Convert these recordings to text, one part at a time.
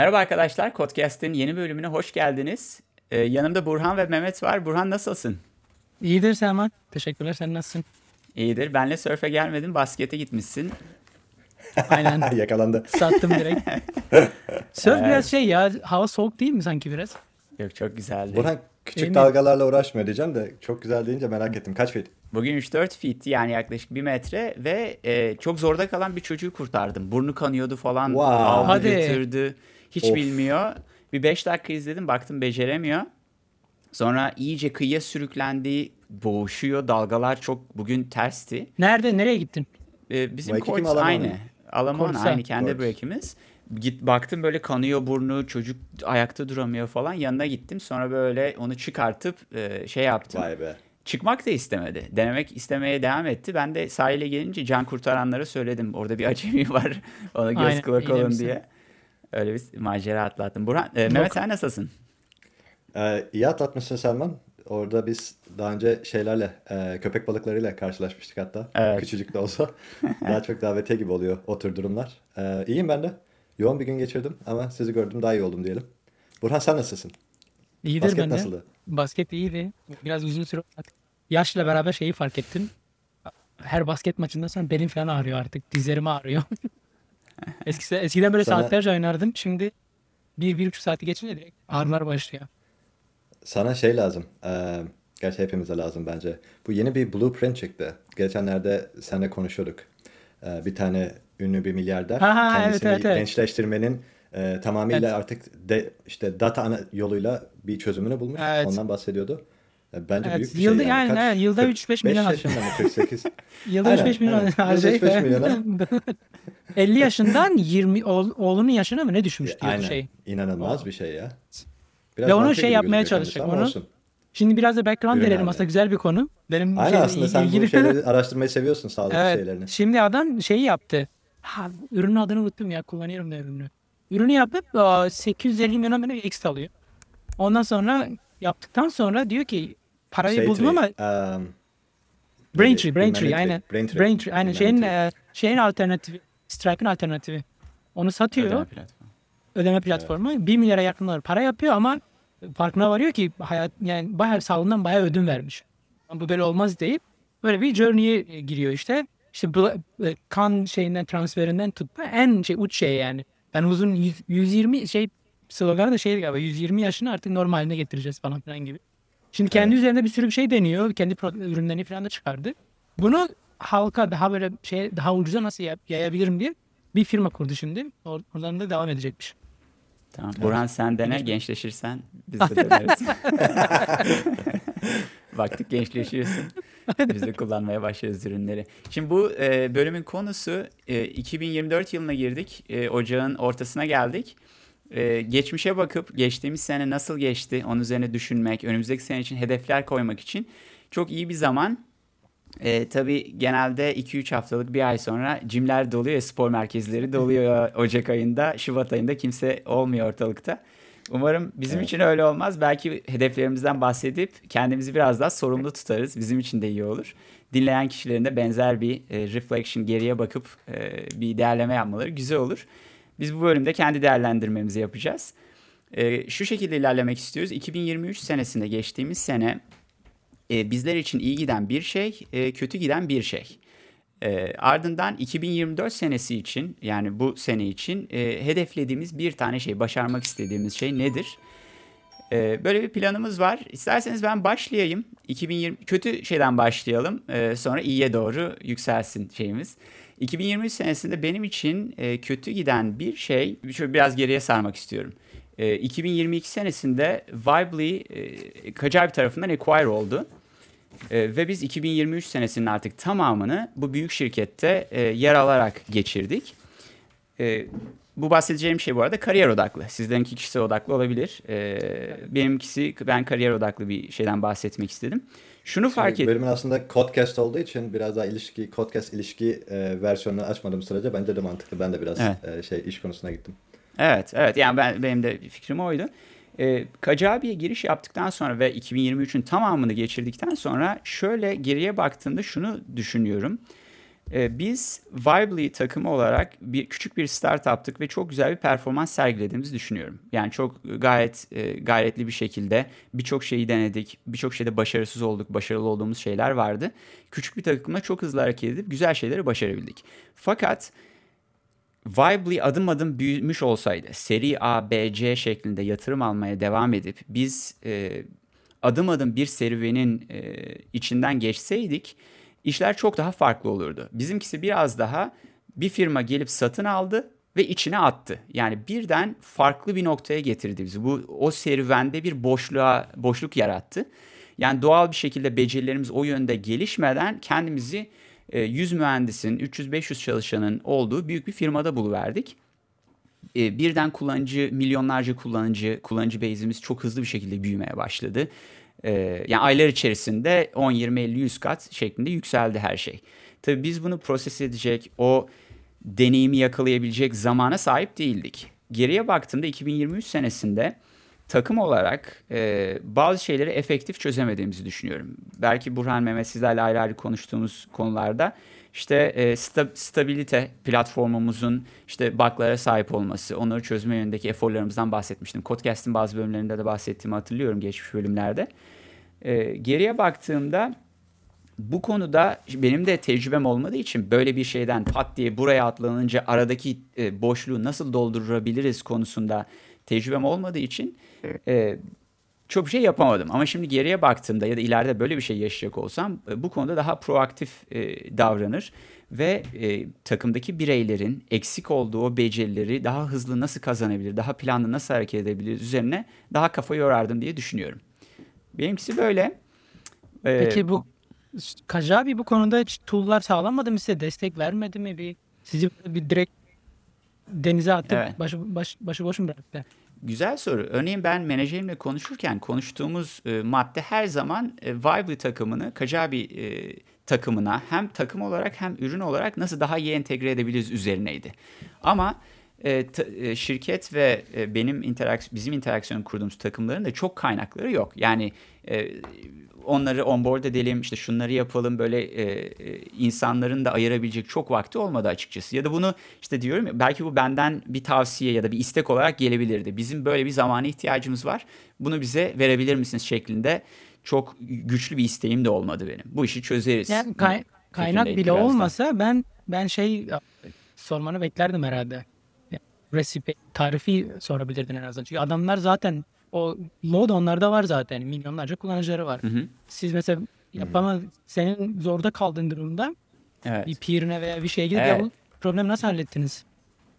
Merhaba arkadaşlar, Podcast'in yeni bölümüne hoş geldiniz. Ee, yanımda Burhan ve Mehmet var. Burhan nasılsın? İyidir Selman. Teşekkürler. Sen nasılsın? İyidir. Benle sörfe gelmedin, baskete gitmişsin. Aynen. Yakalandı. Sattım direkt. Sörf biraz şey ya. Hava soğuk değil mi sanki biraz? Yok çok güzeldi. Burhan küçük Emin. dalgalarla uğraşmıyor diyeceğim de çok güzel deyince merak ettim. Kaç feet? Bugün 3-4 feet'ti yani yaklaşık 1 metre ve e, çok zorda kalan bir çocuğu kurtardım. Burnu kanıyordu falan. Wow. Aldı Hadi. götürdü. Hiç Of. bilmiyor. Bir 5 dakika izledim baktım beceremiyor. Sonra iyice kıyıya sürüklendi. Boğuşuyor. Dalgalar çok bugün tersti. Nerede? Nereye gittin? Ee, bizim Alabama aynı. Courts'a. aynı kendi break'imiz. Git baktım böyle kanıyor burnu, çocuk ayakta duramıyor falan. Yanına gittim. Sonra böyle onu çıkartıp e, şey yaptım. Vay be. Çıkmak da istemedi. Denemek istemeye devam etti. Ben de sahile gelince can kurtaranlara söyledim. Orada bir acemi var. Ona göz Aynen, kulak olun diye. Öyle bir macera atlattım. Burhan, e, Mehmet sen nasılsın? Ee, iyi atlatmışsın Selman. Orada biz daha önce şeylerle, e, köpek balıklarıyla karşılaşmıştık hatta. Evet. Küçücük de olsa. daha çok davetiye gibi oluyor o tür durumlar. Ee, iyiyim ben de. Yoğun bir gün geçirdim ama sizi gördüm daha iyi oldum diyelim. Burhan sen nasılsın? İyidir Basket ben de. nasıldı? Basket iyiydi. Biraz uzun süre. Yaşla beraber şeyi fark ettim. Her basket maçından sonra belim falan ağrıyor artık. Dizlerim ağrıyor. Eskisi, eskiden böyle Sana- saatlerce oynardım. Şimdi bir, bir buçuk saati geçince direkt ağrılar başlıyor. Sana şey lazım. Ee, gerçi hepimize lazım bence. Bu yeni bir blueprint çıktı. Geçenlerde seninle konuşuyorduk. Ee, bir tane ünlü bir milyarder Ha, ha, evet, kendisini evet, evet. gençleştirmenin e, tamamıyla Evet. artık de, işte data ana yoluyla bir çözümünü bulmuş. Evet. Ondan bahsediyordu. Bence Evet, büyük bir yılda- şey yani. yani, evet, yılda 3-5 milyon harcıyor. yaşında mı 48? Yılda Aynen, 3-5 milyon harcayıp 3-5 milyona. 50 yaşından 20 oğul- oğlunun yaşına mı ne düşmüş diyor Aynen. şey. İnanılmaz bir şey ya. Biraz Ve onu şey gibi yapmaya çalışacak, onu- olsun. Şimdi biraz da background Ürün verelim aslında güzel bir konu. Benim Aynen şeyle aslında sen ilgili- bu şeyleri araştırmayı seviyorsun sağlık Evet. şeylerini. Şimdi adam şeyi yaptı. Ha, ürünün adını unuttum ya kullanıyorum da ürünü. Ürünü yapıp aa, 850 milyon bir X alıyor. Ondan sonra yaptıktan sonra diyor ki parayı Şey buldum ama um, Braintree? Braintree aynen. Braintree. Braintree aynen şeyin e, şeyin alternatifi, Stripe'ın alternatifi. Onu satıyor Ödeme ödeme, platformu. platformu. 1 milyara yakın dolar para yapıyor ama farkına varıyor ki hayat yani bayağı sağlığından bayağı ödün vermiş. Bu böyle olmaz deyip böyle bir journey'e e, giriyor işte. İşte e, kan şeyinden transferinden tut en şey uç şey yani. Ben uzun 100 120 şey sloganı da şeydi galiba 120 yaşını artık normaline getireceğiz falan filan gibi. Şimdi kendi üzerinde bir sürü bir şey deniyor. Kendi ürünlerini falan da çıkardı. Bunu halka daha böyle şey daha ucuza nasıl yayabilirim diye bir firma kurdu şimdi. Or- Oradan da devam edecekmiş. Tamam. Burhan sen dene gençleşirsen biz de deneriz. Baktık gençleşiyorsun. Biz de kullanmaya başlarız ürünleri. Şimdi bu e, bölümün konusu e, 2024 yılına girdik. E, ocağın ortasına geldik. E, geçmişe bakıp geçtiğimiz sene nasıl geçti onun üzerine düşünmek, önümüzdeki sene için hedefler koymak için çok iyi bir zaman. E, tabii genelde 2-3 haftalık bir ay sonra cimler doluyor ya spor merkezleri doluyor Ocak ayında, Şubat ayında kimse olmuyor ortalıkta. Umarım bizim Evet. için öyle olmaz. Belki hedeflerimizden bahsedip kendimizi biraz daha sorumlu tutarız. Bizim için de iyi olur. Dinleyen kişilerin de benzer bir e, reflection geriye bakıp e, bir değerleme yapmaları güzel olur. Biz bu bölümde kendi değerlendirmemizi yapacağız. E, şu şekilde ilerlemek istiyoruz. 2023 senesinde geçtiğimiz sene e, bizler için iyi giden bir şey, e, kötü giden bir şey. E, ardından 2024 senesi için yani bu sene için e, hedeflediğimiz bir tane şey, başarmak istediğimiz şey nedir? E, böyle bir planımız var. İsterseniz ben başlayayım. 2020 kötü şeyden başlayalım. E, sonra iyiye doğru yükselsin şeyimiz. 2023 senesinde benim için e, kötü giden bir şey, şöyle biraz geriye sarmak istiyorum. E, 2022 senesinde Vibely e, Kajabi tarafından acquire oldu. E, ve biz 2023 senesinin artık tamamını bu büyük şirkette e, yer alarak geçirdik. E, bu bahsedeceğim şey bu arada kariyer odaklı. Sizlerinki kişisel odaklı olabilir. E, benimkisi ben kariyer odaklı bir şeyden bahsetmek istedim. Şunu fark Şimdi ettim. bölümün aslında podcast olduğu için biraz daha ilişki, podcast ilişki e, versiyonunu açmadığım sürece bence de mantıklı. Ben de biraz Evet. e, şey iş konusuna gittim. Evet, evet. Yani ben benim de fikrim oydu. Ee, Kajabi'ye giriş yaptıktan sonra ve 2023'ün tamamını geçirdikten sonra şöyle geriye baktığımda şunu düşünüyorum. Ee, biz Vibely takımı olarak bir küçük bir startup'tık ve çok güzel bir performans sergilediğimizi düşünüyorum. Yani çok gayet e, gayretli bir şekilde birçok şeyi denedik. Birçok şeyde başarısız olduk, başarılı olduğumuz şeyler vardı. Küçük bir takımla çok hızlı hareket edip güzel şeyleri başarabildik. Fakat Vibely adım adım büyümüş olsaydı, seri A, B, C şeklinde yatırım almaya devam edip biz e, adım adım bir serüvenin e, içinden geçseydik işler çok daha farklı olurdu. Bizimkisi biraz daha bir firma gelip satın aldı ve içine attı. Yani birden farklı bir noktaya getirdi bizi. Bu o serüvende bir boşluğa boşluk yarattı. Yani doğal bir şekilde becerilerimiz o yönde gelişmeden kendimizi 100 mühendisin, 300-500 çalışanın olduğu büyük bir firmada buluverdik. Birden kullanıcı, milyonlarca kullanıcı, kullanıcı base'imiz çok hızlı bir şekilde büyümeye başladı. Yani aylar içerisinde 10, 20, 50, 100 kat şeklinde yükseldi her şey. Tabii biz bunu proses edecek, o deneyimi yakalayabilecek zamana sahip değildik. Geriye baktığımda 2023 senesinde takım olarak e, bazı şeyleri efektif çözemediğimizi düşünüyorum. Belki Burhan Mehmet sizlerle ayrı ayrı konuştuğumuz konularda işte e, sta, stabilite platformumuzun işte bug'lara sahip olması, onları çözme yönündeki eforlarımızdan bahsetmiştim. Codecast'in bazı bölümlerinde de bahsettiğimi hatırlıyorum geçmiş bölümlerde. E, geriye baktığımda bu konuda benim de tecrübem olmadığı için böyle bir şeyden pat diye buraya atlanınca aradaki e, boşluğu nasıl doldurabiliriz konusunda tecrübem olmadığı için e, çok bir şey yapamadım. Ama şimdi geriye baktığımda ya da ileride böyle bir şey yaşayacak olsam e, bu konuda daha proaktif e, davranır ve e, takımdaki bireylerin eksik olduğu o becerileri daha hızlı nasıl kazanabilir, daha planlı nasıl hareket edebilir üzerine daha kafa yorardım diye düşünüyorum. Benimkisi böyle. Ee, Peki bu Kajabi bu konuda hiç tool'lar sağlamadı mı size? Destek vermedi mi? Bir, sizi bir direkt denize atıp evet. başı, baş, başıboş mu bıraktı? Güzel soru. Örneğin ben menajerimle konuşurken konuştuğumuz e, madde her zaman e, Vibely takımını Kajabi e, takımına hem takım olarak hem ürün olarak nasıl daha iyi entegre edebiliriz üzerineydi. Ama e, e, şirket ve e, benim interaks bizim interaksiyon kurduğumuz takımların da çok kaynakları yok. Yani e, onları onboard edelim, işte şunları yapalım böyle e, e, insanların da ayırabilecek çok vakti olmadı açıkçası. Ya da bunu işte diyorum ya belki bu benden bir tavsiye ya da bir istek olarak gelebilirdi. Bizim böyle bir zamana ihtiyacımız var. Bunu bize verebilir misiniz şeklinde çok güçlü bir isteğim de olmadı benim. Bu işi çözeriz. Yani kay- kaynak bile birazdan. olmasa ben ben şey sormanı beklerdim herhalde. Yani recipe tarifi sorabilirdin en azından. Çünkü adamlar zaten o load onlarda var zaten. Milyonlarca kullanıcıları var. Hı hı. Siz mesela yapamaz senin zorda kaldığın durumda evet. bir peer'ine veya bir şeye gidip evet. ya bu problemi nasıl hallettiniz?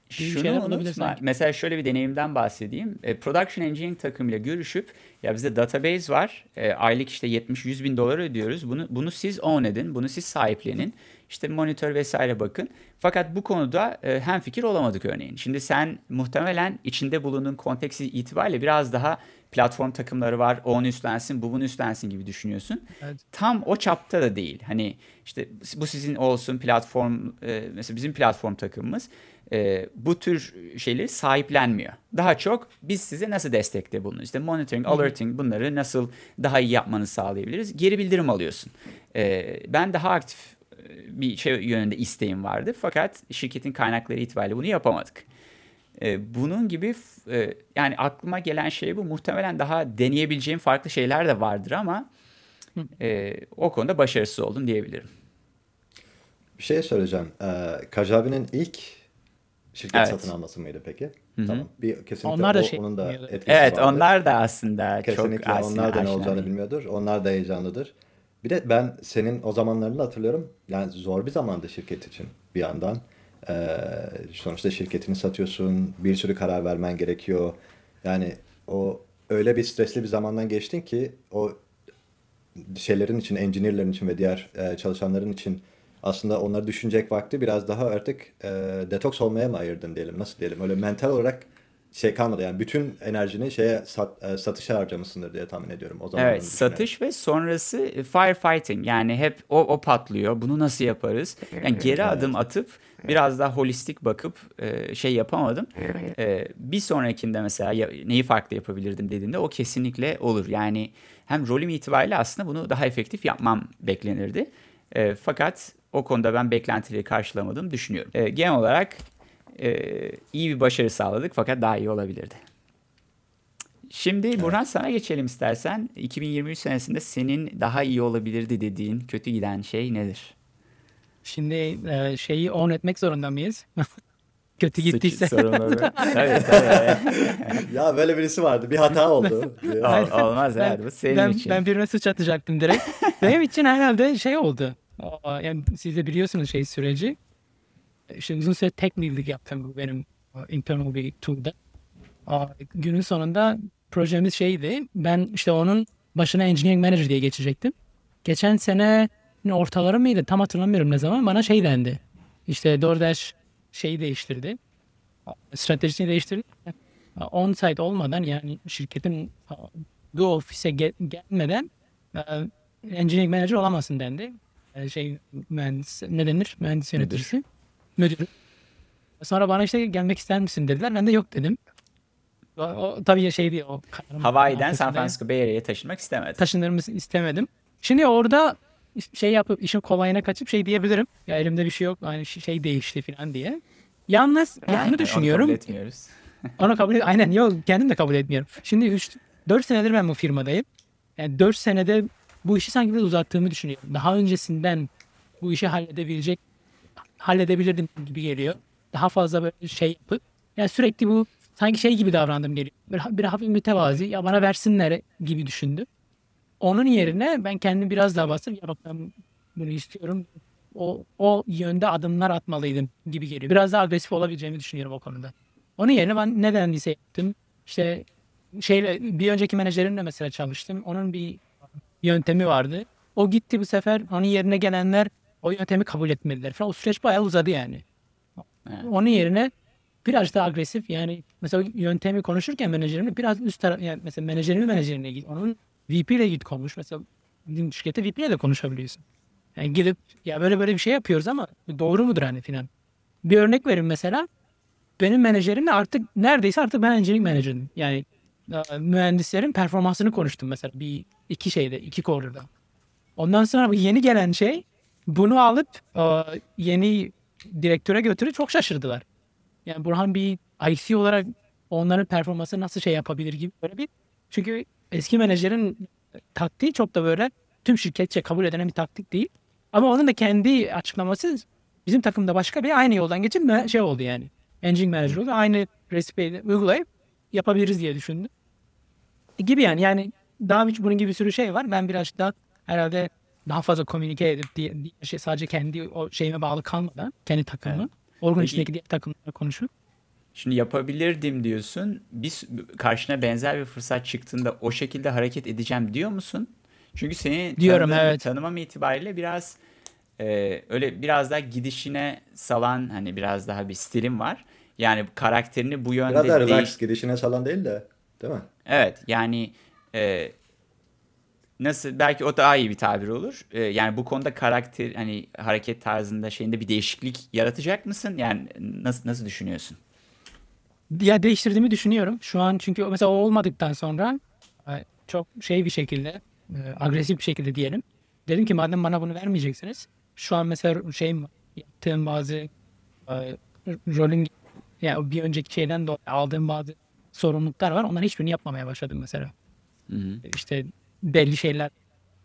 Şunu unutma. Mesela şöyle bir deneyimden bahsedeyim. E, Production Engineering takımıyla görüşüp ya bizde database var. E, aylık işte 70-100 bin dolar ödüyoruz. Bunu bunu siz own edin. Bunu siz sahiplenin. İşte monitör vesaire bakın. Fakat bu konuda e, hem fikir olamadık örneğin. Şimdi sen muhtemelen içinde bulunduğun konteksi itibariyle biraz daha platform takımları var. O onu üstlensin, bu bunu üstlensin gibi düşünüyorsun. Evet. Tam o çapta da değil. Hani işte bu sizin olsun platform e, mesela bizim platform takımımız e, bu tür şeyleri sahiplenmiyor. Daha çok biz size nasıl destekte bulunuruz? İşte monitoring, alerting bunları nasıl daha iyi yapmanızı sağlayabiliriz? Geri bildirim alıyorsun. E, ben daha aktif bir şey yönünde isteğim vardı. Fakat şirketin kaynakları itibariyle bunu yapamadık. E, bunun gibi e, yani aklıma gelen şey bu. Muhtemelen daha deneyebileceğim farklı şeyler de vardır ama e, o konuda başarısız oldum diyebilirim. Bir şey söyleyeceğim. Ee, Kajabi'nin ilk şirket evet. satın alması mıydı peki? Hı-hı. Tamam. Bir kesinlikle onlar da o, şey onun da etkisi Evet, vardı. onlar da aslında kesinlikle çok aslında onlar da ne olacağını bilmiyordur. Onlar da heyecanlıdır. Bir de ben senin o zamanlarını hatırlıyorum. Yani zor bir zamandı şirket için bir yandan. Ee, sonuçta şirketini satıyorsun, bir sürü karar vermen gerekiyor. Yani o öyle bir stresli bir zamandan geçtin ki o şeylerin için, engineer'lerin için ve diğer e, çalışanların için aslında onları düşünecek vakti biraz daha artık e, detoks olmaya mı ayırdın diyelim, nasıl diyelim? Öyle mental olarak şey kalmadı yani bütün enerjini şeye sat, e, satışa harcamışsındır diye tahmin ediyorum o zaman. Evet satış ve sonrası firefighting yani hep o, o patlıyor bunu nasıl yaparız? Yani geri evet. adım atıp biraz daha holistik bakıp e, şey yapamadım. E, bir sonrakinde mesela ya, neyi farklı yapabilirdim dediğinde o kesinlikle olur. Yani hem rolüm itibariyle aslında bunu daha efektif yapmam beklenirdi. E, fakat o konuda ben beklentileri karşılamadığımı düşünüyorum. E, genel olarak e, iyi bir başarı sağladık fakat daha iyi olabilirdi. Şimdi Burhan sana geçelim istersen. 2023 senesinde senin daha iyi olabilirdi dediğin, kötü giden şey nedir? Şimdi e, şeyi on etmek zorunda mıyız? Kötü gittiyse. Tabii tabii. Ya böyle birisi vardı. Bir hata oldu. Ol- olmaz ben, yani bu senin ben, için. ben birine suç atacaktım direkt. Benim için herhalde şey oldu. Yani siz de biliyorsunuz şey süreci. İşte uzun süre tek lead'lik yaptım bu benim aa, internal bir tool'da. Günün sonunda projemiz şeydi. Ben işte onun başına engineering manager diye geçecektim. Geçen sene ortaları mıydı tam hatırlamıyorum ne zaman bana şey dendi. İşte DoorDash şeyi değiştirdi. Stratejisini değiştirdi. On-site olmadan yani şirketin bu ofise ge- gelmeden e, engineering manager olamazsın dendi. E, şey mühendis ne denir? Mühendis yöneticisi. Müdür. Sonra bana işte gelmek ister misin dediler. Ben de yok dedim. O, o tabii şeydi o. kararım Hawaii'den San Francisco Bay Area'ya taşınmak istemedi. taşınırımı istemedim. Şimdi orada şey yapıp işin kolayına kaçıp şey diyebilirim. Ya elimde bir şey yok. Hani şey değişti falan diye. Yalnız Yani yani onu düşünüyorum. kabul etmiyoruz. Onu kabul et. Aynen yok kendim de kabul etmiyorum. Şimdi 3 4 senedir ben bu firmadayım. Yani 4 senede bu işi sanki biraz uzattığımı düşünüyorum. Daha öncesinden bu işi halledebilecek halledebilirdim gibi geliyor. Daha fazla böyle şey yapıp yani sürekli bu sanki şey gibi davrandım geliyor. Böyle bir hafif mütevazi ya bana versinler gibi düşündüm. Onun yerine ben kendimi biraz daha bastım. Ya bak ben bunu istiyorum. O, o yönde adımlar atmalıydım gibi geliyor. Biraz daha agresif olabileceğimi düşünüyorum o konuda. Onun yerine ben ne dendiyse yaptım. İşte şeyle bir önceki menajerimle mesela çalıştım. Onun bir yöntemi vardı. O gitti bu sefer. Onun yerine gelenler o yöntemi kabul etmediler falan. O süreç bayağı uzadı yani. Evet. Onun yerine biraz daha agresif yani mesela yöntemi konuşurken menajerimle biraz üst taraf yani mesela menajerimin menajerine git. Onun VP ile git konuş. Mesela bizim şirkette VP ile de konuşabiliyorsun. Yani gidip ya böyle böyle bir şey yapıyoruz ama doğru mudur hani filan. Bir örnek verin mesela. Benim menajerimle artık neredeyse artık engineering manager'ım. Yani e, mühendislerin performansını konuştum mesela bir iki şeyde, iki quarter'da. Ondan sonra yeni gelen şey bunu alıp e, yeni direktöre götürüp çok şaşırdılar. Yani Burhan bir IC olarak onların performansı nasıl şey yapabilir gibi böyle bir çünkü eski menajerin taktiği çok da böyle tüm şirketçe kabul edilen bir taktik değil. Ama onun da kendi açıklaması bizim takımda başka bir aynı yoldan geçip şey oldu yani. Engineering manager oldu. Aynı resipeyi uygulayıp yapabiliriz diye düşündüm. Gibi yani. Yani daha hiç bunun gibi bir sürü şey var. Ben biraz daha herhalde daha fazla komünike edip diye, şey sadece kendi o şeyime bağlı kalmadan kendi takımı, organ Peki- içindeki diğer takımlarla konuşup Şimdi yapabilirdim diyorsun. Bir s- karşına benzer bir fırsat çıktığında o şekilde hareket edeceğim diyor musun? Çünkü seni Diyorum, tanıdığım- evet. tanımam itibariyle biraz e, öyle biraz daha gidişine salan hani biraz daha bir stilim var. Yani karakterini bu yönde Biraz daha relax gidişine salan değil de. Değil mi? Evet yani e, nasıl belki o daha iyi bir tabir olur. E, yani bu konuda karakter hani hareket tarzında şeyinde bir değişiklik yaratacak mısın? Yani nasıl nasıl düşünüyorsun? ya değiştirdiğimi düşünüyorum. Şu an çünkü mesela o olmadıktan sonra e, çok şey bir şekilde e, agresif bir şekilde diyelim. Dedim ki madem bana bunu vermeyeceksiniz. Şu an mesela şey yaptığım bazı e, rolün yani bir önceki şeyden dolayı aldığım bazı sorumluluklar var. Onların hiçbirini yapmamaya başladım mesela. Hı hı. işte belli şeyler.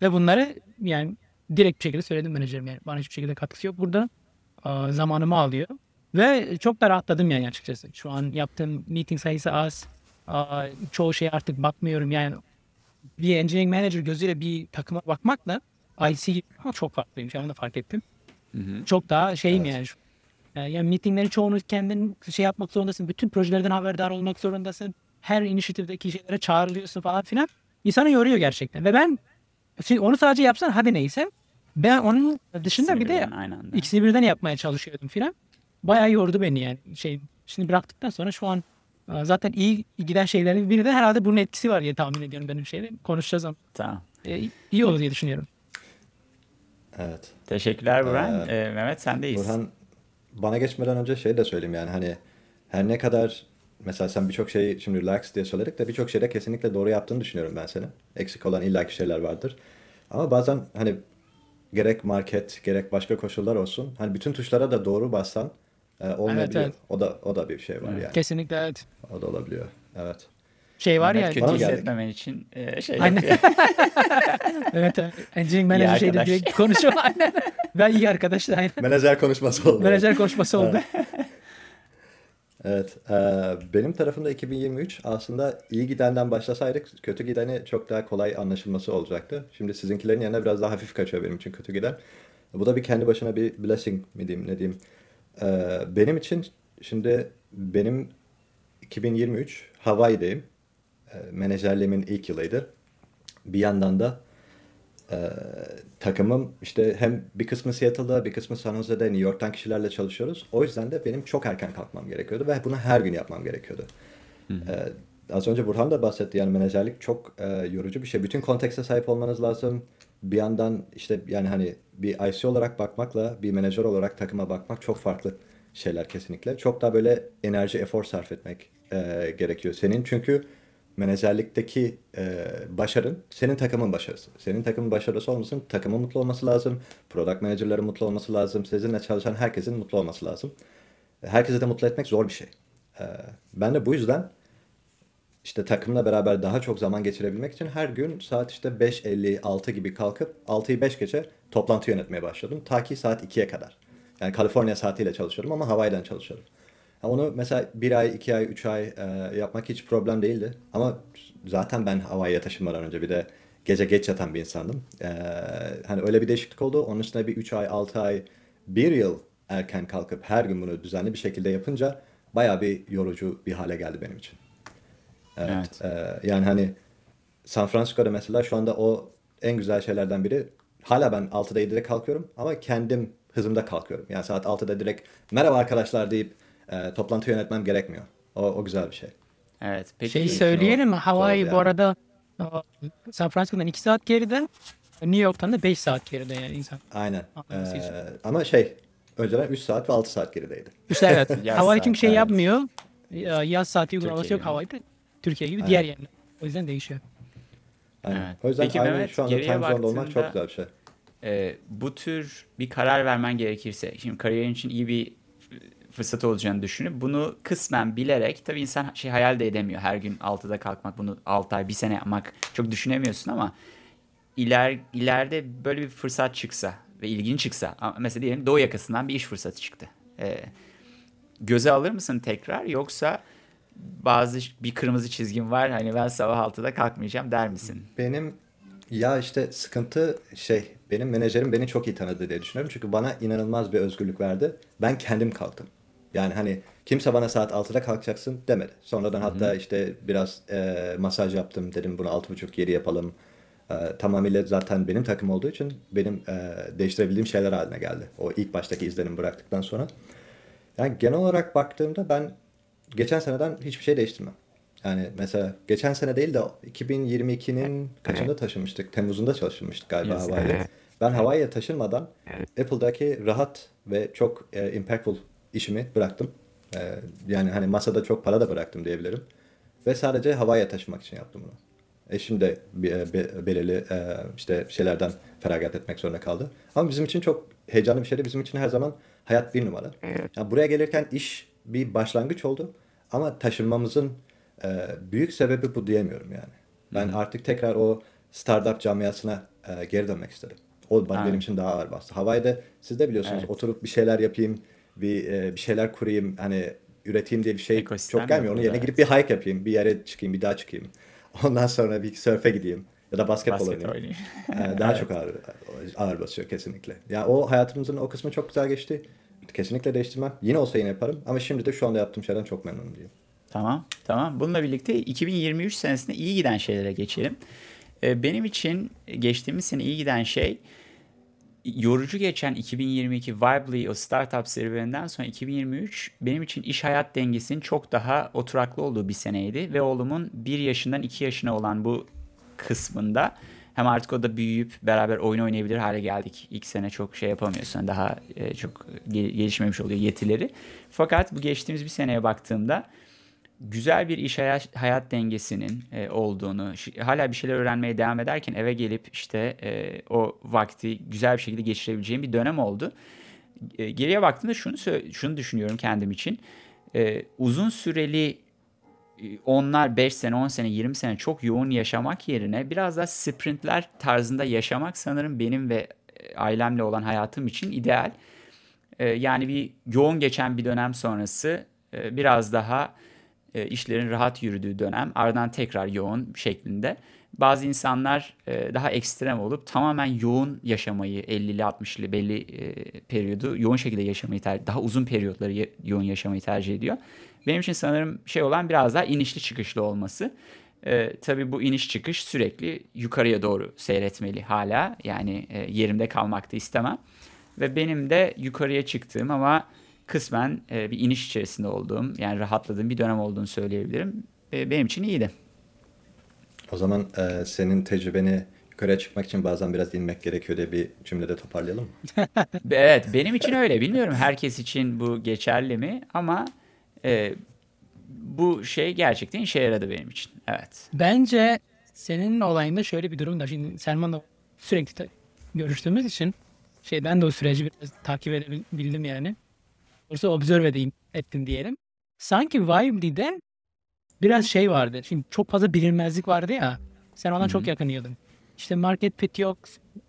Ve bunları yani direkt bir şekilde söyledim menajerim yani. Bana hiçbir şekilde katkısı yok burada. Zamanımı alıyor. Ve çok da rahatladım yani açıkçası. Şu an yaptığım meeting sayısı az. Çoğu şeye artık bakmıyorum. Yani bir engineering manager gözüyle bir takıma bakmakla IC çok farklıymış. Yani onu da fark ettim. Hı hı. çok daha şeyim yani şu- yani yani meetinglerin çoğunu kendin şey yapmak zorundasın. Bütün projelerden haberdar olmak zorundasın. Her inisiyatifdeki şeylere çağrılıyorsun falan filan. İnsanı yoruyor gerçekten. Ve ben şimdi onu sadece yapsan hadi neyse. Ben onun dışında İkisini bir de birden ikisini birden yapmaya çalışıyordum filan. Bayağı yordu beni yani. Şey, şimdi bıraktıktan sonra şu an e, zaten iyi giden şeylerin biri de herhalde bunun etkisi var diye tahmin ediyorum benim şeyde. Konuşacağız ama Tamam. e, iyi olur diye düşünüyorum. Evet. Teşekkürler Burhan. Ee, Mehmet sendeyiz. Burhan bana geçmeden önce şey de söyleyeyim yani hani her ne kadar mesela sen birçok şeyi şimdi relax diye söyledik de birçok şeyde kesinlikle doğru yaptığını düşünüyorum ben senin. Eksik olan illaki şeyler vardır. Ama bazen hani gerek market gerek başka koşullar olsun. Hani bütün tuşlara da doğru bassan e, olmayabiliyor. evet. O da o da bir şey var yani. Kesinlikle evet. O da olabiliyor. Evet. Şey var ya. Mehmet Bana kötü geldik. hissetmemen için e, şey Aynen. yapıyor. evet evet. Engineering manager şeyde direkt konuşuyor. Aynen. Ben iyi arkadaşlar. Aynen. Menajer konuşması oldu. Menajer konuşması oldu. Evet. e, benim tarafımda 2023 aslında iyi gidenden başlasaydık kötü gideni çok daha kolay anlaşılması olacaktı. Şimdi sizinkilerin yanına biraz daha hafif kaçıyor benim için kötü giden. Bu da bir kendi başına bir blessing mi diyeyim ne diyeyim. E, benim için şimdi benim 2023 Hawaii'deyim. E, menajerliğimin ilk yılıydı. Bir yandan da e, takımım işte hem bir kısmı Seattle'da bir kısmı San Jose'de New York'tan kişilerle çalışıyoruz. O yüzden de benim çok erken kalkmam gerekiyordu ve bunu her gün yapmam gerekiyordu. E, az önce Burhan da bahsetti yani menajerlik çok e, yorucu bir şey. Bütün kontekste sahip olmanız lazım. Bir yandan işte yani hani bir IC olarak bakmakla bir menajer olarak takıma bakmak çok farklı şeyler kesinlikle. Çok daha böyle enerji, efor sarf etmek e, gerekiyor. Senin çünkü menajerlikteki e, başarın senin takımın başarısı. Senin takımın başarısı olmasın, takımın mutlu olması lazım. Product manager'ların mutlu olması lazım. Sizinle çalışan herkesin mutlu olması lazım. Herkesi de mutlu etmek zor bir şey. E, ben de bu yüzden işte takımla beraber daha çok zaman geçirebilmek için her gün saat işte 5.56 gibi kalkıp 6'yı 5 geçe toplantı yönetmeye başladım. Ta ki saat 2'ye kadar. Yani Kaliforniya saatiyle çalışıyorum ama Hawaii'den çalışıyorum. Onu mesela bir ay, iki ay, üç ay e, yapmak hiç problem değildi. Ama zaten ben Hawaii'ye taşınmadan önce bir de gece geç yatan bir insandım. E, hani öyle bir değişiklik oldu. Onun üstüne bir üç ay, altı ay, bir yıl erken kalkıp her gün bunu düzenli bir şekilde yapınca bayağı bir yorucu bir hale geldi benim için. Evet. e, yani hani San Francisco'da mesela şu anda o en güzel şeylerden biri. Hala ben 6'da 7'de kalkıyorum ama kendim hızımda kalkıyorum. Yani saat 6'da direkt merhaba arkadaşlar deyip e, toplantı yönetmem gerekmiyor. O, o güzel bir şey. Evet. Peki Şey için o söyleyelim mi? zor Hawaii bu arada aa, San Francisco'dan 2 saat geride. New York'tan da 5 saat geride yani insan. Aynen. Anlaması için. E, ama şey önceden 3 saat ve 6 saat gerideydi. İşte evet. Hawaii çünkü şey evet. yapmıyor. Ya- Yaz saati uygulaması Türkiye yok. Hawaii'de. Türkiye gibi diğer yerler. O yüzden değişiyor. Aynen. Evet. O yüzden Peki aynen Mehmet, şu anda time zone'da olmak çok güzel bir şey. e, bu tür bir karar vermen gerekirse, şimdi kariyerin için iyi bir fırsat olacağını düşünüp bunu kısmen bilerek, tabii insan şey hayal de edemiyor. Her gün 6'da kalkmak, bunu 6 ay, bir sene yapmak çok düşünemiyorsun ama iler, ileride böyle bir fırsat çıksa ve ilgin çıksa, mesela diyelim Doğu yakasından bir iş fırsatı çıktı. E, göze alır mısın tekrar yoksa bazı bir kırmızı çizgim var hani ben sabah 6'da kalkmayacağım der misin? Benim ya işte sıkıntı şey benim menajerim beni çok iyi tanıdı diye düşünüyorum. Çünkü bana inanılmaz bir özgürlük verdi. Ben kendim kalktım. Yani hani kimse bana saat 6'da kalkacaksın demedi. Sonradan hatta işte biraz e, masaj yaptım. Dedim bunu 6.30 yeri yapalım. E, tamamıyla zaten benim takım olduğu için benim e, değiştirebildiğim şeyler haline geldi. O ilk baştaki izlenim bıraktıktan sonra. Yani genel olarak baktığımda ben geçen seneden hiçbir şey değiştirmem. Yani mesela geçen sene değil de 2022'nin kaçında taşınmıştık? Temmuz'unda çalışmıştık galiba Yes, Hawaii'ye. Ben Hawaii'ye taşınmadan Apple'daki rahat ve çok e, impactful işimi bıraktım. E, yani hani masada çok para da bıraktım diyebilirim. Ve sadece Hawaii'ye taşınmak için yaptım bunu. Eşim de be- be- belirli e, işte şeylerden feragat etmek zorunda kaldı. Ama bizim için çok heyecanlı bir şeydi. Bizim için her zaman hayat bir numara. Yani buraya gelirken iş bir başlangıç oldu. Ama taşınmamızın e, büyük sebebi bu diyemiyorum yani. Ben artık tekrar o startup camiasına e, geri dönmek istedim. O Aynen. benim için daha ağır bastı. Hawaii'de siz de biliyorsunuz Evet. oturup bir şeyler yapayım, bir e, bir şeyler kurayım, hani üreteyim diye bir şey Ekosistem çok gelmiyor. Onun yerine burada, gidip bir hike yapayım, bir yere çıkayım, bir daha çıkayım. Ondan sonra bir sörfe gideyim ya da basketbol Basket oynayayım. oynayayım. Ee, daha çok ağır, ağır basıyor kesinlikle. Ya o hayatımızın o kısmı çok güzel geçti. Kesinlikle değiştirmem. Yine olsa yine yaparım ama şimdi de şu anda yaptığım şeyden çok memnunum diyeyim. Tamam, tamam. Bununla birlikte 2023 senesinde iyi giden şeylere geçelim. Ee, Benim için geçtiğimiz sene iyi giden şey yorucu geçen 2022 Vibely o startup serüveninden sonra 2023 benim için iş hayat dengesinin çok daha oturaklı olduğu bir seneydi ve oğlumun 1 yaşından 2 yaşına olan bu kısmında hem artık o da büyüyüp beraber oyun oynayabilir hale geldik. İlk sene çok şey yapamıyorsun. Daha e, çok gel- gelişmemiş oluyor yetileri. Fakat bu geçtiğimiz bir seneye baktığımda güzel bir iş hayat, dengesinin e, olduğunu, hala bir şeyler öğrenmeye devam ederken eve gelip işte e, o vakti güzel bir şekilde geçirebileceğim bir dönem oldu. E, geriye baktığımda şunu şunu düşünüyorum kendim için. E, uzun süreli e, onlar 5 sene, 10 sene, 20 sene çok yoğun yaşamak yerine biraz daha sprintler tarzında yaşamak sanırım benim ve e, ailemle olan hayatım için ideal. E, yani bir yoğun geçen bir dönem sonrası biraz daha e, işlerin rahat yürüdüğü dönem ardından tekrar yoğun şeklinde. Bazı insanlar e, daha ekstrem olup tamamen yoğun yaşamayı 50'li 60'lı belli e, periyodu yoğun şekilde yaşamayı tercih, daha uzun periyotları ye- yoğun yaşamayı tercih ediyor. Benim için sanırım şey olan biraz daha inişli çıkışlı olması. E, tabii bu iniş çıkış sürekli yukarıya doğru seyretmeli hala. Yani e, yerimde kalmak da istemem. Ve benim de yukarıya çıktığım ama kısmen e, bir iniş içerisinde olduğum yani rahatladığım bir dönem olduğunu söyleyebilirim. E, benim için iyiydi. O zaman e, senin tecrübeni yukarıya çıkmak için bazen biraz inmek gerekiyor diye bir cümlede toparlayalım mı? Evet benim için öyle. Bilmiyorum herkes için bu geçerli mi ama e, bu şey gerçekten işe yaradı benim için. Evet. Bence senin olayında şöyle bir durum da şimdi Selman'la sürekli görüştüğümüz için şey ben de o süreci biraz takip edebildim yani. Doğrusu observe edeyim, ettim diyelim. Sanki Vibe'de biraz şey vardı. Şimdi çok fazla bilinmezlik vardı ya. Sen ona çok yakınıyordun. İşte market fit yok.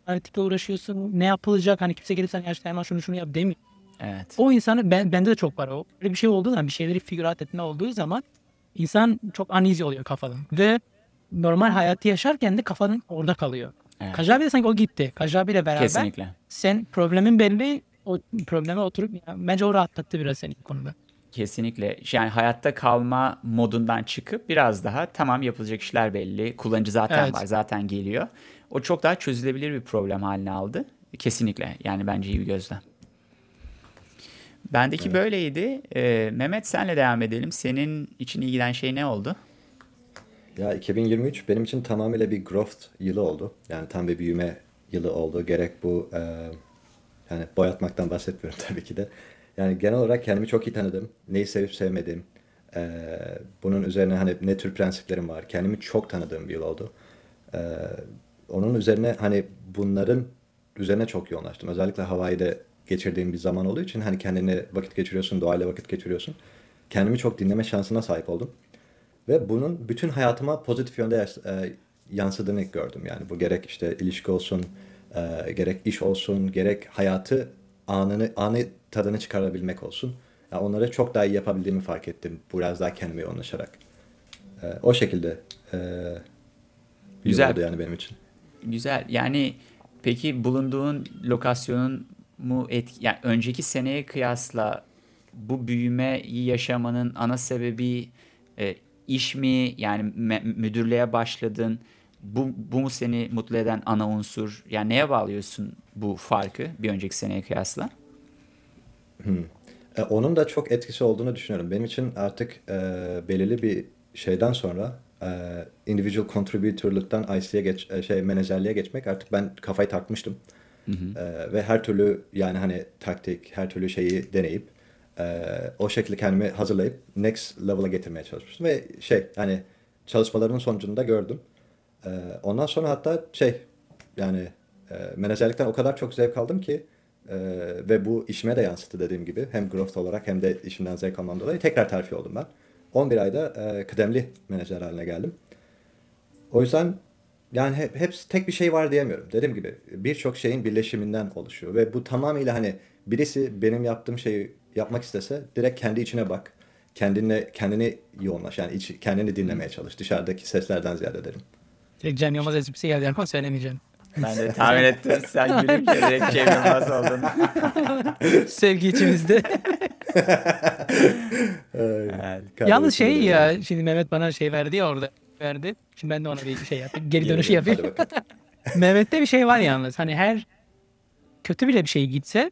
Analitikle uğraşıyorsun. Ne yapılacak? Hani kimse gelip sen gerçekten hemen şunu şunu yap demiyor. Evet. O insanı ben, bende de çok var o. Böyle bir şey olduğu zaman bir şeyleri figure out etme olduğu zaman insan çok uneasy oluyor kafadan. Ve normal hayatı yaşarken de kafanın orada kalıyor. Evet. Kajabi de sanki o gitti. Kajabi ile beraber Kesinlikle. sen problemin belli o probleme oturup ya, bence o rahatlattı biraz seni bu konuda. Kesinlikle. Yani hayatta kalma modundan çıkıp biraz daha tamam yapılacak işler belli. Kullanıcı zaten Evet. var, zaten geliyor. O çok daha çözülebilir bir problem haline aldı. Kesinlikle. Yani bence iyi bir gözlem. Bendeki böyleydi. Ee, Mehmet senle devam edelim. Senin için iyi giden şey ne oldu? Ya 2023 benim için tamamıyla bir growth yılı oldu. Yani tam bir büyüme yılı oldu. Gerek bu e, yani boyatmaktan bahsetmiyorum tabii ki de. Yani genel olarak kendimi çok iyi tanıdım. Neyi sevip sevmediğim. e, bunun üzerine hani ne tür prensiplerim var. Kendimi çok tanıdığım bir yıl oldu. E, onun üzerine hani bunların üzerine çok yoğunlaştım. Özellikle Hawaii'de geçirdiğim bir zaman olduğu için hani kendine vakit geçiriyorsun, doğayla vakit geçiriyorsun. Kendimi çok dinleme şansına sahip oldum. Ve bunun bütün hayatıma pozitif yönde yansıdığını gördüm. Yani bu gerek işte ilişki olsun, e, gerek iş olsun, gerek hayatı anını anı tadını çıkarabilmek olsun. Ya onları çok daha iyi yapabildiğimi fark ettim. Biraz daha kendime yoğunlaşarak. E, o şekilde e, Güzel. oldu yani benim için. Güzel. Yani peki bulunduğun lokasyonun mu et yani önceki seneye kıyasla bu büyümeyi yaşamanın ana sebebi e, iş mi? Yani me- müdürlüğe başladın. Bu, bu mu seni mutlu eden ana unsur? Yani neye bağlıyorsun bu farkı bir önceki seneye kıyasla? E, onun da çok etkisi olduğunu düşünüyorum. Benim için artık e, belirli bir şeyden sonra e, individual contributor'lıktan IC'ye geç, e, şey menajerliğe geçmek artık ben kafayı takmıştım. E, ve her türlü yani hani taktik, her türlü şeyi deneyip e, o şekilde kendimi hazırlayıp next level'a getirmeye çalışmıştım. Ve şey hani çalışmalarımın sonucunu da gördüm. E, ondan sonra hatta şey yani e, menajerlikten o kadar çok zevk aldım ki e, ve bu işime de yansıttı dediğim gibi. Hem growth olarak hem de işimden zevk almam dolayı tekrar terfi oldum ben. 11 ayda e, kıdemli menajer haline geldim. O yüzden yani hep, hepsi tek bir şey var diyemiyorum. Dediğim gibi birçok şeyin birleşiminden oluşuyor ve bu tamamıyla hani birisi benim yaptığım şeyi yapmak istese direkt kendi içine bak. Kendine kendini yoğunlaş. Yani iç, kendini dinlemeye çalış. Dışarıdaki seslerden ziyade derim. Direkt Cem Yılmaz esprisi geldi ama söylemeyeceğim. Ben de tahmin ettim sen gülünce direkt Cem Yılmaz oldun. Sevgi içimizde. Evet, Yalnız şey ya şimdi Mehmet bana şey verdi ya orada verdi. Şimdi ben de ona bir şey yapayım. Geri dönüşü yapayım. Mehmet'te bir şey var yalnız. Hani her kötü bile bir şey gitse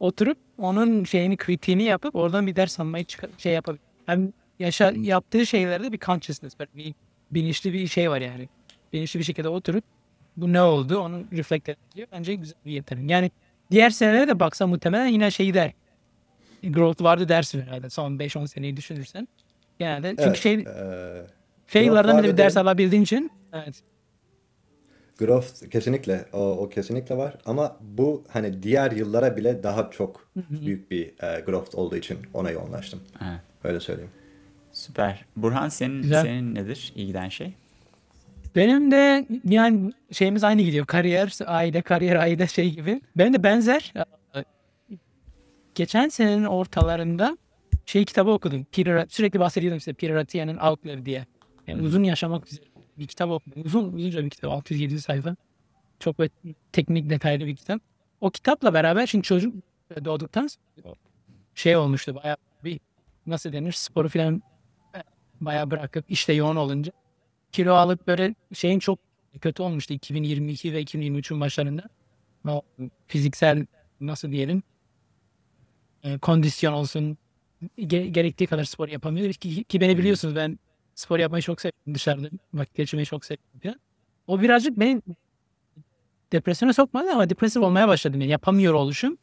oturup onun şeyini kritiğini yapıp oradan bir ders almayı şey yapabilir. Hem yaşa, yaptığı şeylerde bir consciousness. Bir bilinçli bir şey var yani. Bilinçli bir şekilde oturup bu ne oldu onu reflect ediyor. Bence güzel bir yetenek. Yani diğer senelere de baksa muhtemelen yine şeyi der. Growth vardı dersin herhalde son 5-10 seneyi düşünürsen. genelde. Çünkü Evet, şey e, fail'lardan bile bir ders alabildiğin için evet. Growth kesinlikle o, o kesinlikle var ama bu hani diğer yıllara bile daha çok büyük bir e, growth olduğu için ona yoğunlaştım. Evet. Öyle söyleyeyim. Süper. Burhan senin Güzel. senin nedir ilgiden şey? Benim de yani şeyimiz aynı gidiyor. Kariyer, aile, kariyer, aile şey gibi. Benim de benzer. Geçen senenin ortalarında şey kitabı okudum. Peter, sürekli bahsediyordum size Peter Atiyah'ın Outlier diye. Yani uzun yaşamak üzere bir kitap okudum. Uzun, uzunca bir kitap. 600-700 sayfa. Çok böyle teknik detaylı bir kitap. O kitapla beraber şimdi çocuk doğduktan sonra şey olmuştu. Bayağı bir nasıl denir sporu falan bayağı bırakıp işte yoğun olunca kilo alıp böyle şeyin çok kötü olmuştu 2022 ve 2023'ün başlarında. O fiziksel nasıl diyelim e, kondisyon olsun ge- gerektiği kadar spor yapamıyor ki, ki beni biliyorsunuz ben spor yapmayı çok seviyorum dışarıda vakit geçirmeyi çok seviyorum falan. O birazcık beni depresyona sokmadı ama depresif olmaya başladım yani yapamıyor oluşum.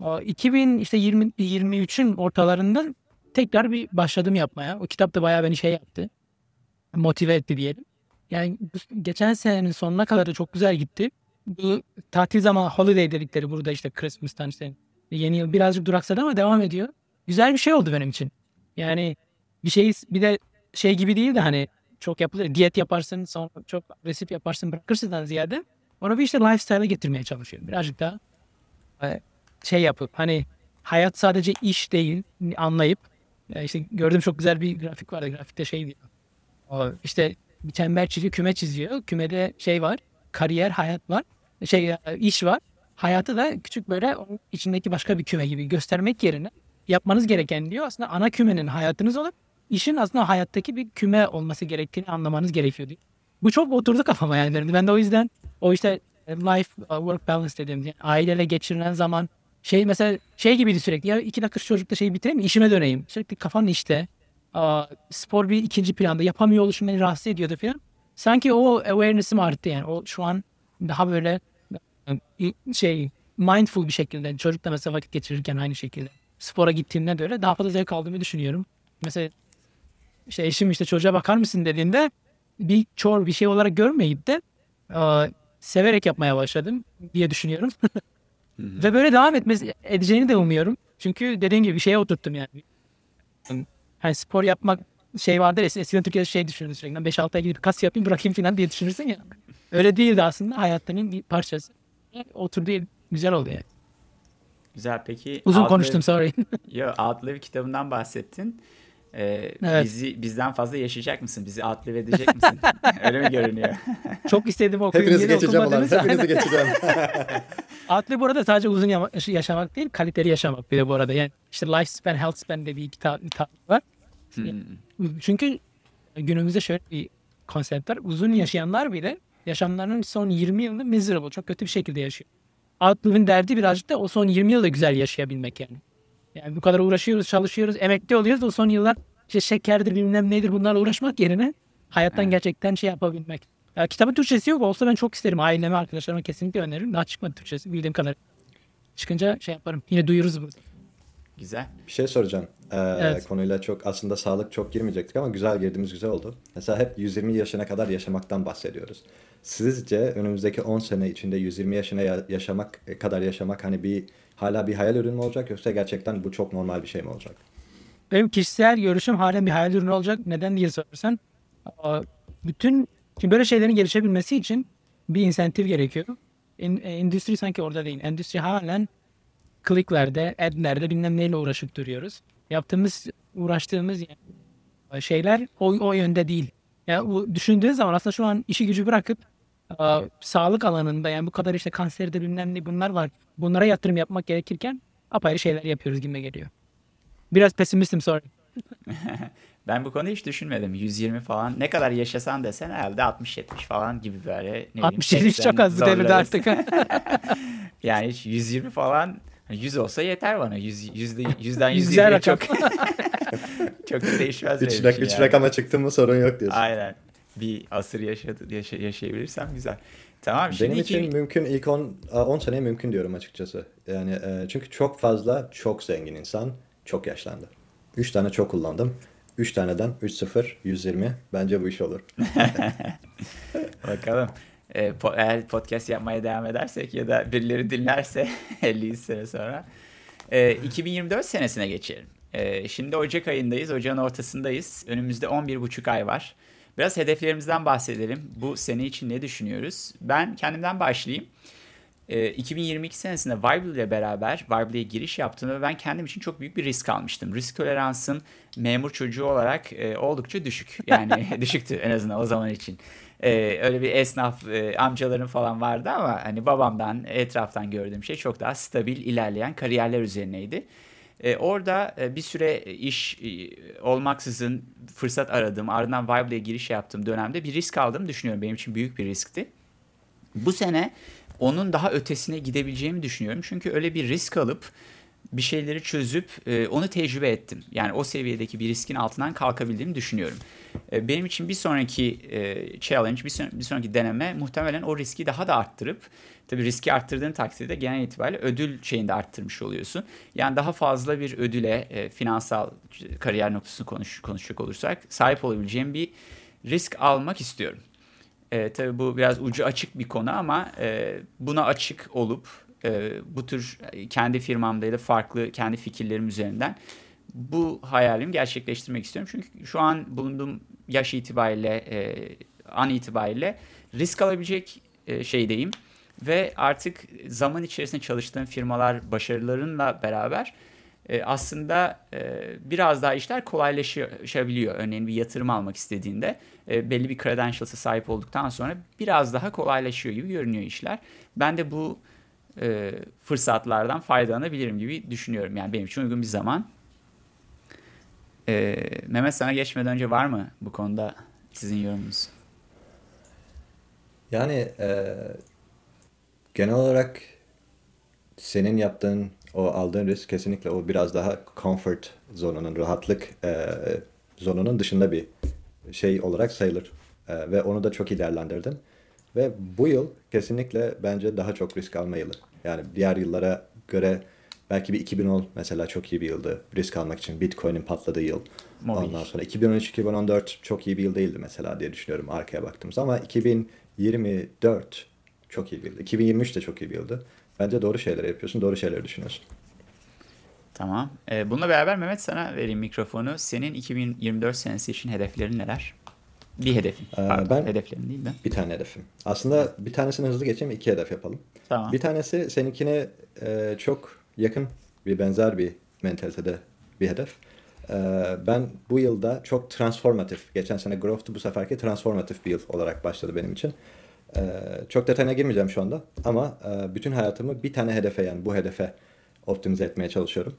O 2000 işte 20 23'ün ortalarında tekrar bir başladım yapmaya. O kitap da bayağı beni şey yaptı motive etti diyelim. Yani geçen senenin sonuna kadar da çok güzel gitti. Bu tatil zamanı holiday dedikleri burada işte Christmas'tan işte yeni yıl birazcık duraksadı ama devam ediyor. Güzel bir şey oldu benim için. Yani bir şey bir de şey gibi değil de hani çok yapılır. Diyet yaparsın sonra çok agresif yaparsın bırakırsından ziyade onu bir işte lifestyle'a getirmeye çalışıyorum. Birazcık daha e, şey yapıp hani hayat sadece iş değil anlayıp ya işte gördüğüm çok güzel bir grafik vardı. Grafikte şey diyor. İşte bir çember çiziyor, küme çiziyor. Kümede şey var, kariyer, hayat var. Şey e, iş var. Hayatı da küçük böyle içindeki başka bir küme gibi göstermek yerine yapmanız gereken diyor. Aslında ana kümenin hayatınız olup işin aslında hayattaki bir küme olması gerektiğini anlamanız gerekiyor diyor. Bu çok oturdu kafama yani. Ben de o yüzden o işte e, life uh, work balance dediğim yani aileyle geçirilen zaman şey mesela şey gibiydi sürekli ya iki dakika çocukla şeyi bitireyim işime döneyim. Sürekli kafan işte spor bir ikinci planda yapamıyor oluşum beni rahatsız ediyordu falan. Sanki o awareness'im arttı yani. O şu an daha böyle e, şey mindful bir şekilde çocukla mesela vakit geçirirken aynı şekilde spora gittiğimde de öyle daha fazla zevk aldığımı düşünüyorum. Mesela işte eşim işte çocuğa bakar mısın dediğinde bir çor bir şey olarak görmeyip de aa, severek yapmaya başladım diye düşünüyorum. Ve böyle devam etmesi edeceğini de umuyorum. Çünkü dediğim gibi bir şeye oturttum yani. Hani spor yapmak şey vardır ya eskiden Türkiye'de şey düşünürdün sürekli 5-6 ay gidip kas yapayım bırakayım falan diye düşünürsün ya. Öyle değildi aslında hayatının bir parçası. Oturdu güzel oldu yani. Güzel peki. Uzun Outlier- konuştum sorry. Yo, Outlive kitabından bahsettin. Ee, Evet. Bizi bizden fazla yaşayacak mısın? Bizi outlive edecek misin? Öyle mi görünüyor? Çok istedim okuyun Hepinizi geçeceğim ulan. okumadınız. Hepinizi geçeceğim. Atlı bu arada sadece uzun yaşamak değil kaliteli yaşamak bir de bu arada. Yani işte lifespan, health span dediği kitap, kitap var. Hmm. Çünkü günümüzde şöyle bir konsept var. Uzun yaşayanlar bile yaşamlarının son 20 yılını miserable, çok kötü bir şekilde yaşıyor. Outlive'in derdi birazcık da o son 20 yılda güzel yaşayabilmek yani. Yani bu kadar uğraşıyoruz, çalışıyoruz, emekli oluyoruz. O son yıllar işte şekerdir bilmem nedir bunlarla uğraşmak yerine hayattan Evet. gerçekten şey yapabilmek. Ya, kitabın Türkçesi yok olsa ben çok isterim. Aileme, arkadaşlarıma kesinlikle öneririm. Daha çıkmadı Türkçesi bildiğim kadar. Çıkınca şey yaparım. Yine duyururuz burada. Güzel. Bir şey soracağım. Ee, Evet. Konuyla çok aslında sağlık çok girmeyecektik ama güzel girdiğimiz güzel oldu. Mesela hep 120 yaşına kadar yaşamaktan bahsediyoruz. Sizce önümüzdeki 10 sene içinde 120 yaşına ya- yaşamak e, kadar yaşamak hani bir hala bir hayal ürünü mü olacak yoksa gerçekten bu çok normal bir şey mi olacak? Benim kişisel görüşüm halen bir hayal ürünü olacak. Neden diye sorarsan bütün şimdi böyle şeylerin gelişebilmesi için bir insentif gerekiyor. En- endüstri sanki orada değil. Endüstri halen kliklerde, adlerde bilmem neyle uğraşıp duruyoruz. Yaptığımız, uğraştığımız yani şeyler o, o yönde değil. Yani bu düşündüğün zaman aslında şu an işi gücü bırakıp aa, sağlık alanında yani bu kadar işte kanserde bilmem ne bunlar var. Bunlara yatırım yapmak gerekirken apayrı şeyler yapıyoruz gibi geliyor. Biraz pesimistim sorry. Ben bu konuyu hiç düşünmedim. 120 falan ne kadar yaşasan desen herhalde 60-70 falan gibi böyle. Ne bileyim, 67 80 çok az devirde artık. Yani hiç 120 falan 100 olsa yeter bana. 100, yüzde, yüzden 120 Güzel rakam. çok, çok da değişmez benim 3 için rak üç yani. rakama çıktın mı sorun yok diyorsun. Aynen. Bir asır yaşadı, yaşa, yaşayabilirsem güzel. Tamam şimdi Benim iki- için mümkün ilk 10 10 seneye mümkün diyorum açıkçası. Yani e, çünkü çok fazla çok zengin insan çok yaşlandı. 3 tane çok kullandım. 3 taneden 3-0, 120. Bence bu iş olur. Bakalım. Ee, po- eğer podcast yapmaya devam edersek ya da birileri dinlerse 50 sene sonra. Ee, 2024 senesine geçelim. Ee, şimdi Ocak ayındayız. Ocağın ortasındayız. Önümüzde 11,5 ay var. Biraz hedeflerimizden bahsedelim. Bu sene için ne düşünüyoruz? Ben kendimden başlayayım. Ee, 2022 senesinde Vibe ile beraber Vible'ye giriş yaptım ve ben kendim için çok büyük bir risk almıştım. Risk toleransım memur çocuğu olarak e, oldukça düşük. Yani düşüktü en azından o zaman için. Ee, öyle bir esnaf e, amcaların falan vardı ama hani babamdan, etraftan gördüğüm şey çok daha stabil ilerleyen kariyerler üzerineydi. Ee, orada e, bir süre iş e, olmaksızın fırsat aradım. Ardından Vible'ye giriş yaptığım dönemde bir risk aldığımı düşünüyorum. Benim için büyük bir riskti. Bu sene onun daha ötesine gidebileceğimi düşünüyorum. Çünkü öyle bir risk alıp bir şeyleri çözüp e, onu tecrübe ettim. Yani o seviyedeki bir riskin altından kalkabildiğimi düşünüyorum. E, benim için bir sonraki e, challenge, bir, son- bir sonraki deneme muhtemelen o riski daha da arttırıp tabii riski arttırdığın takdirde genel itibariyle ödül şeyini de arttırmış oluyorsun. Yani daha fazla bir ödüle e, finansal kariyer noktasını konuş, konuşacak olursak sahip olabileceğim bir risk almak istiyorum. E, tabii bu biraz ucu açık bir konu ama e, buna açık olup e, bu tür kendi firmamda ya da farklı kendi fikirlerim üzerinden bu hayalimi gerçekleştirmek istiyorum. Çünkü şu an bulunduğum yaş itibariyle, e, an itibariyle risk alabilecek e, şeydeyim. Ve artık zaman içerisinde çalıştığım firmalar başarılarınla beraber e, aslında e, biraz daha işler kolaylaşabiliyor. Örneğin bir yatırım almak istediğinde e, belli bir credentials'a sahip olduktan sonra biraz daha kolaylaşıyor gibi görünüyor işler. Ben de bu e, fırsatlardan faydalanabilirim gibi düşünüyorum. Yani benim için uygun bir zaman. E, Mehmet sana geçmeden önce var mı bu konuda sizin yorumunuz? Yani e, genel olarak senin yaptığın o aldığın risk kesinlikle o biraz daha comfort zonunun, rahatlık e, zonunun dışında bir şey olarak sayılır. E, ve onu da çok iyi değerlendirdin. Ve bu yıl kesinlikle bence daha çok risk alma yılı. Yani diğer yıllara göre belki bir 2010 mesela çok iyi bir yıldı risk almak için. Bitcoin'in patladığı yıl. Mobil. Ondan sonra 2013-2014 çok iyi bir yıl değildi mesela diye düşünüyorum arkaya baktığımızda. Ama 2024 çok iyi bir yıldı. 2023 de çok iyi bir yıldı. Bence doğru şeyler yapıyorsun, doğru şeyleri düşünüyorsun. Tamam. E, bununla beraber Mehmet sana vereyim mikrofonu. Senin 2024 senesi için hedeflerin neler? Bir hedefin. Pardon, ben- hedeflerin değil de. Bir tane hedefim. Aslında bir tanesini hızlı geçeyim, iki hedef yapalım. Tamam. Bir tanesi seninkine e, çok yakın bir benzer bir mentalitede bir hedef. E, ben bu yılda çok transformatif, geçen sene growth'tu bu seferki transformatif bir yıl olarak başladı benim için. E, çok detayına girmeyeceğim şu anda ama e, bütün hayatımı bir tane hedefe yani bu hedefe optimize etmeye çalışıyorum.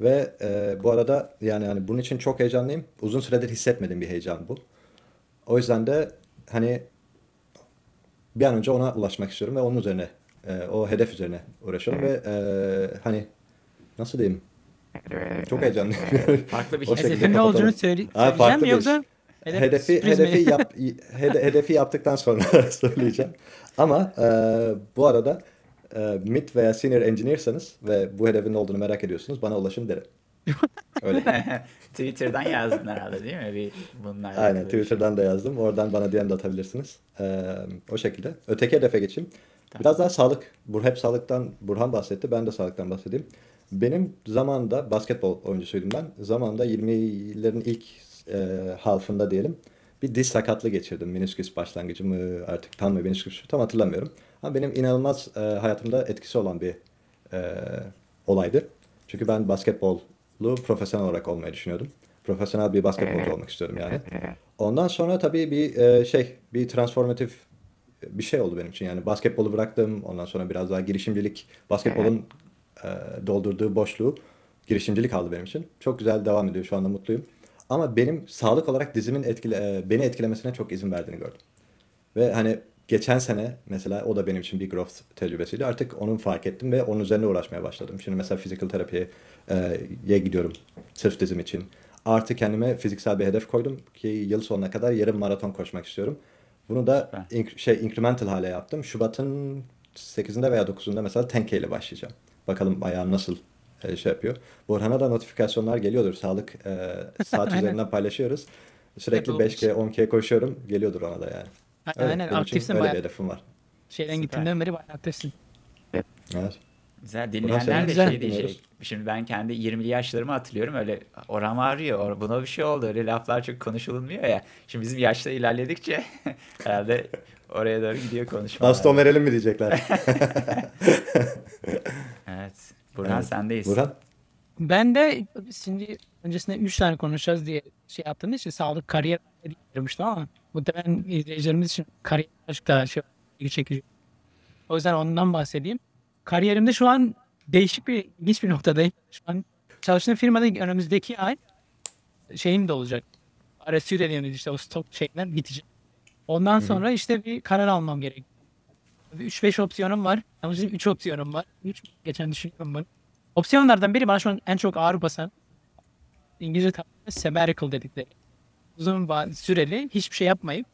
Ve e, bu arada yani hani bunun için çok heyecanlıyım. Uzun süredir hissetmediğim bir heyecan bu. O yüzden de hani bir an önce ona ulaşmak istiyorum ve onun üzerine e, o hedef üzerine uğraşıyorum ve e, hani nasıl diyeyim çok heyecanlıyım. Farklı bir. Hedefin ne olduğunu söyle, söyleyeceğim farklı mi yoksa hedef hedefi hedefi yap hede- hedefi yaptıktan sonra söyleyeceğim. Ama e, bu arada e, mid veya senior engineer'sanız ve bu hedefin ne olduğunu merak ediyorsunuz bana ulaşın derim. Öyle. Twitter'dan yazdın herhalde değil mi? Bir bunlarla Aynen şey. Twitter'dan da yazdım. Oradan bana DM de atabilirsiniz. Ee, o şekilde. Öteki hedefe geçeyim. Biraz daha sağlık. Bur hep sağlıktan Burhan bahsetti. Ben de sağlıktan bahsedeyim. Benim zamanında basketbol oyuncusuydum ben. Zamanında 20'lerin ilk e, halfında diyelim. Bir diz sakatlığı geçirdim. Menisküs başlangıcı mı artık tam mı menisküs tam hatırlamıyorum. Ama benim inanılmaz e, hayatımda etkisi olan bir e, olaydı. Çünkü ben basketbolu profesyonel olarak olmayı düşünüyordum. Profesyonel bir basketbolcu olmak istiyordum yani. Ondan sonra tabii bir e, şey, bir transformatif bir şey oldu benim için. Yani basketbolu bıraktım. Ondan sonra biraz daha girişimcilik, basketbolun e, doldurduğu boşluğu girişimcilik aldı benim için. Çok güzel devam ediyor. Şu anda mutluyum. Ama benim sağlık olarak dizimin etkile, e, beni etkilemesine çok izin verdiğini gördüm. Ve hani geçen sene mesela o da benim için bir growth tecrübesiydi. Artık onu fark ettim ve onun üzerine uğraşmaya başladım. Şimdi mesela physical terapiye e, gidiyorum sırf dizim için. Artı kendime fiziksel bir hedef koydum ki yıl sonuna kadar yarım maraton koşmak istiyorum. Bunu da Süper. ink- şey incremental hale yaptım. Şubat'ın 8'inde veya 9'unda mesela 10K ile başlayacağım. Bakalım ayağım nasıl e, şey yapıyor. Burhan'a da notifikasyonlar geliyordur. Sağlık e, saat üzerinden paylaşıyoruz. Sürekli Apple 5K, 10K koşuyorum. Geliyordur ona da yani. Evet, Aynen benim için aktifsin öyle bir bayağı. hedefim var. Şeyden Süper. gittiğinden beri bayağı aktifsin. Evet. Güzel senin dinleyenler de şey diyecek. Şimdi ben kendi 20'li yaşlarımı hatırlıyorum. Öyle oram ağrıyor. or- Buna bir şey oldu. Öyle laflar çok konuşulmuyor ya. Şimdi bizim yaşta ilerledikçe herhalde oraya doğru gidiyor konuşmalar. Baston verelim mi diyecekler. Evet. Burhan Evet. sendeyiz. Burhan? Ben de şimdi öncesinde 3 tane konuşacağız diye şey yaptığım için sağlık kariyer girmiştim ama muhtemelen izleyicilerimiz için kariyer birazcık daha şey ilgi çekici. O yüzden ondan bahsedeyim. Kariyerimde şu an değişik bir ilginç bir noktadayım. Şu an çalıştığım firmada önümüzdeki ay şeyim de olacak. RSU dediğimiz işte o stok şeyler bitecek. Ondan sonra işte bir karar almam gerek. 3-5 opsiyonum var. Ama şimdi 3 opsiyonum var. 3 geçen düşünüyorum bunu. Opsiyonlardan biri bana şu an en çok ağır basan İngilizce tabirle sabbatical dedikleri. Uzun süreli hiçbir şey yapmayıp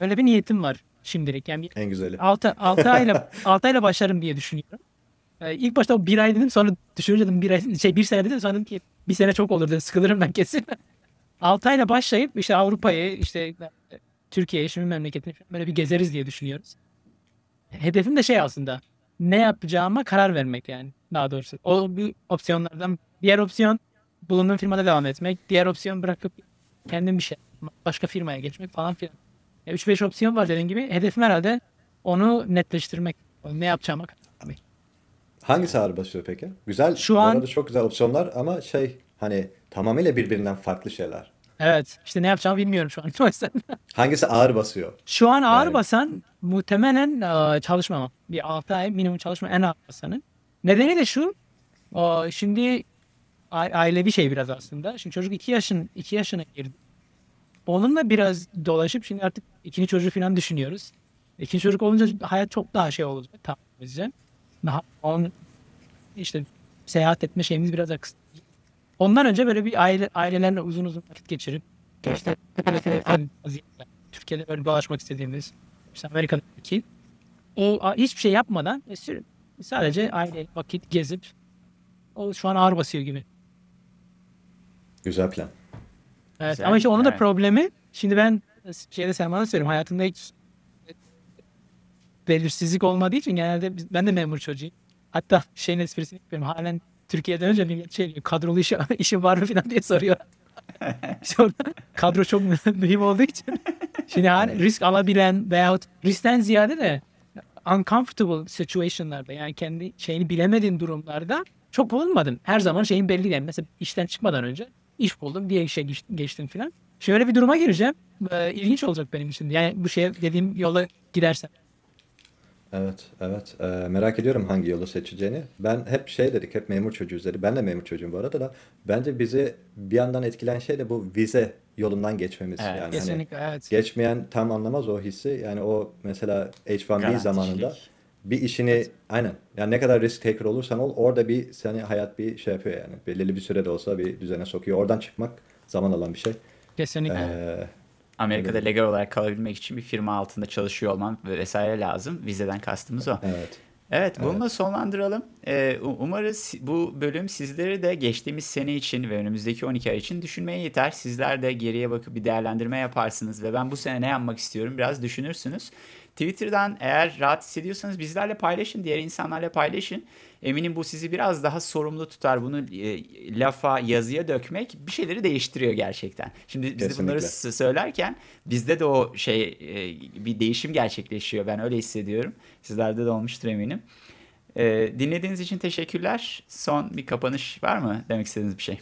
öyle bir niyetim var şimdilik. Yani En güzeli. 6 6 ayla 6 ayla başlarım diye düşünüyorum. Ee, ilk başta bir ay dedim sonra düşününce dedim bir ay şey bir sene dedim sonra ki bir sene çok olur dedim sıkılırım ben kesin. 6 ayla başlayıp işte Avrupa'yı işte e, Türkiye'yi şimdi memleketini böyle bir gezeriz diye düşünüyoruz. Hedefim de şey aslında ne yapacağıma karar vermek yani daha doğrusu. O bir opsiyonlardan diğer opsiyon bulunduğum firmada devam etmek. Diğer opsiyon bırakıp kendim bir şey başka firmaya geçmek falan filan. 3-5 opsiyon var dediğim gibi. Hedefim herhalde onu netleştirmek. Ne yapacağıma karar. Hangisi ağır basıyor peki? Güzel. Şu bu an- arada çok güzel opsiyonlar ama şey hani tamamıyla birbirinden farklı şeyler. Evet. işte ne yapacağımı bilmiyorum şu an. O yüzden. Hangisi ağır basıyor? Şu an ağır Yani- basan muhtemelen e, çalışmamam. Bir 6 ay minimum çalışma en ağır basanı. Nedeni de şu. o, şimdi a- ailevi şey biraz aslında. Şimdi çocuk 2 yaşın 2 yaşına girdi. Onunla biraz dolaşıp şimdi artık ikinci çocuğu falan düşünüyoruz. İkinci çocuk olunca hayat çok daha şey olacak tahmin edeceğim. Daha on işte seyahat etme şeyimiz biraz akıs. Ondan önce böyle bir aile ailelerle uzun uzun vakit geçirip işte Türkiye'de böyle dolaşmak istediğimiz işte Amerika'daki o hiçbir şey yapmadan e, sadece aile vakit gezip o şu an ağır basıyor gibi. Güzel plan. Evet Güzel, ama işte onun da evet. problemi şimdi ben şeyde sen bana söyleyeyim hayatımda hiç belirsizlik olmadığı için genelde biz- ben de memur çocuğuyum. Hatta şeyin esprisini yapıyorum. Halen Türkiye'de önce millet şey diyor kadrolu işi, işi var mı falan diye soruyor. Kadro çok mühim olduğu için. Şimdi hani risk alabilen veyahut riskten ziyade de uncomfortable situation'larda yani kendi şeyini bilemediğin durumlarda çok bulunmadım. Her zaman şeyin belli yani. Mesela işten çıkmadan önce iş buldum, diğer işe geç- geçtim filan. Şöyle bir duruma gireceğim. Ee, ilginç olacak benim için. Yani bu şeye dediğim yola gidersem. Evet, evet. Ee, merak ediyorum hangi yolu seçeceğini. Ben hep şey dedik, hep memur çocuğuyuz dedi. Ben de memur çocuğum bu arada da. Bence bizi bir yandan etkileyen şey de bu vize yolundan geçmemiz. Evet. Yani hani Kesinlikle evet. geçmeyen tam anlamaz o hissi. Yani o mesela H1B Garanticilik. zamanında bir işini aynen yani ne kadar risk taker olursan ol orada bir seni hayat bir şey yapıyor yani. Belirli bir sürede olsa bir düzene sokuyor. Oradan çıkmak zaman alan bir şey. Kesinlikle. Ee, Amerika'da legal olarak kalabilmek için bir firma altında çalışıyor olman ve vesaire lazım. Vizeden kastımız o. evet. Evet, bununla sonlandıralım. Ee, umarız bu bölüm sizleri de geçtiğimiz sene için ve önümüzdeki 12 ay için düşünmeye yeter. Sizler de geriye bakıp bir değerlendirme yaparsınız ve ben bu sene ne yapmak istiyorum biraz düşünürsünüz. Twitter'dan eğer rahat hissediyorsanız bizlerle paylaşın, diğer insanlarla paylaşın. Eminim bu sizi biraz daha sorumlu tutar. Bunu e, lafa, yazıya dökmek bir şeyleri değiştiriyor gerçekten. Şimdi biz de Kesinlikle. bunları s- söylerken bizde de o şey e, bir değişim gerçekleşiyor. Ben öyle hissediyorum. Sizlerde de olmuştur eminim. E, dinlediğiniz için teşekkürler. Son bir kapanış var mı demek istediğiniz bir şey?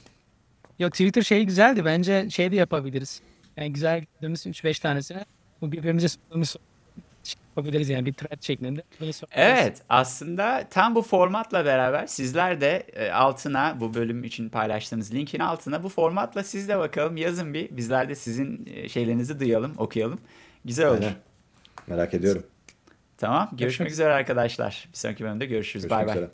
Yok Twitter şey güzeldi. Bence şey de yapabiliriz. Yani güzel gördüğümüz 3-5 tanesine bu birbirimize sorduğumuz yapabiliriz yani bir thread şeklinde. Evet aslında tam bu formatla beraber sizler de e, altına bu bölüm için paylaştığımız linkin altına bu formatla siz de bakalım yazın bir. Bizler de sizin e, şeylerinizi duyalım, okuyalım. Güzel olur. Aynen. Merak ediyorum. Tamam. Görüşmek Görüşmek üzere arkadaşlar. Bir sonraki bölümde görüşürüz. Bay bay.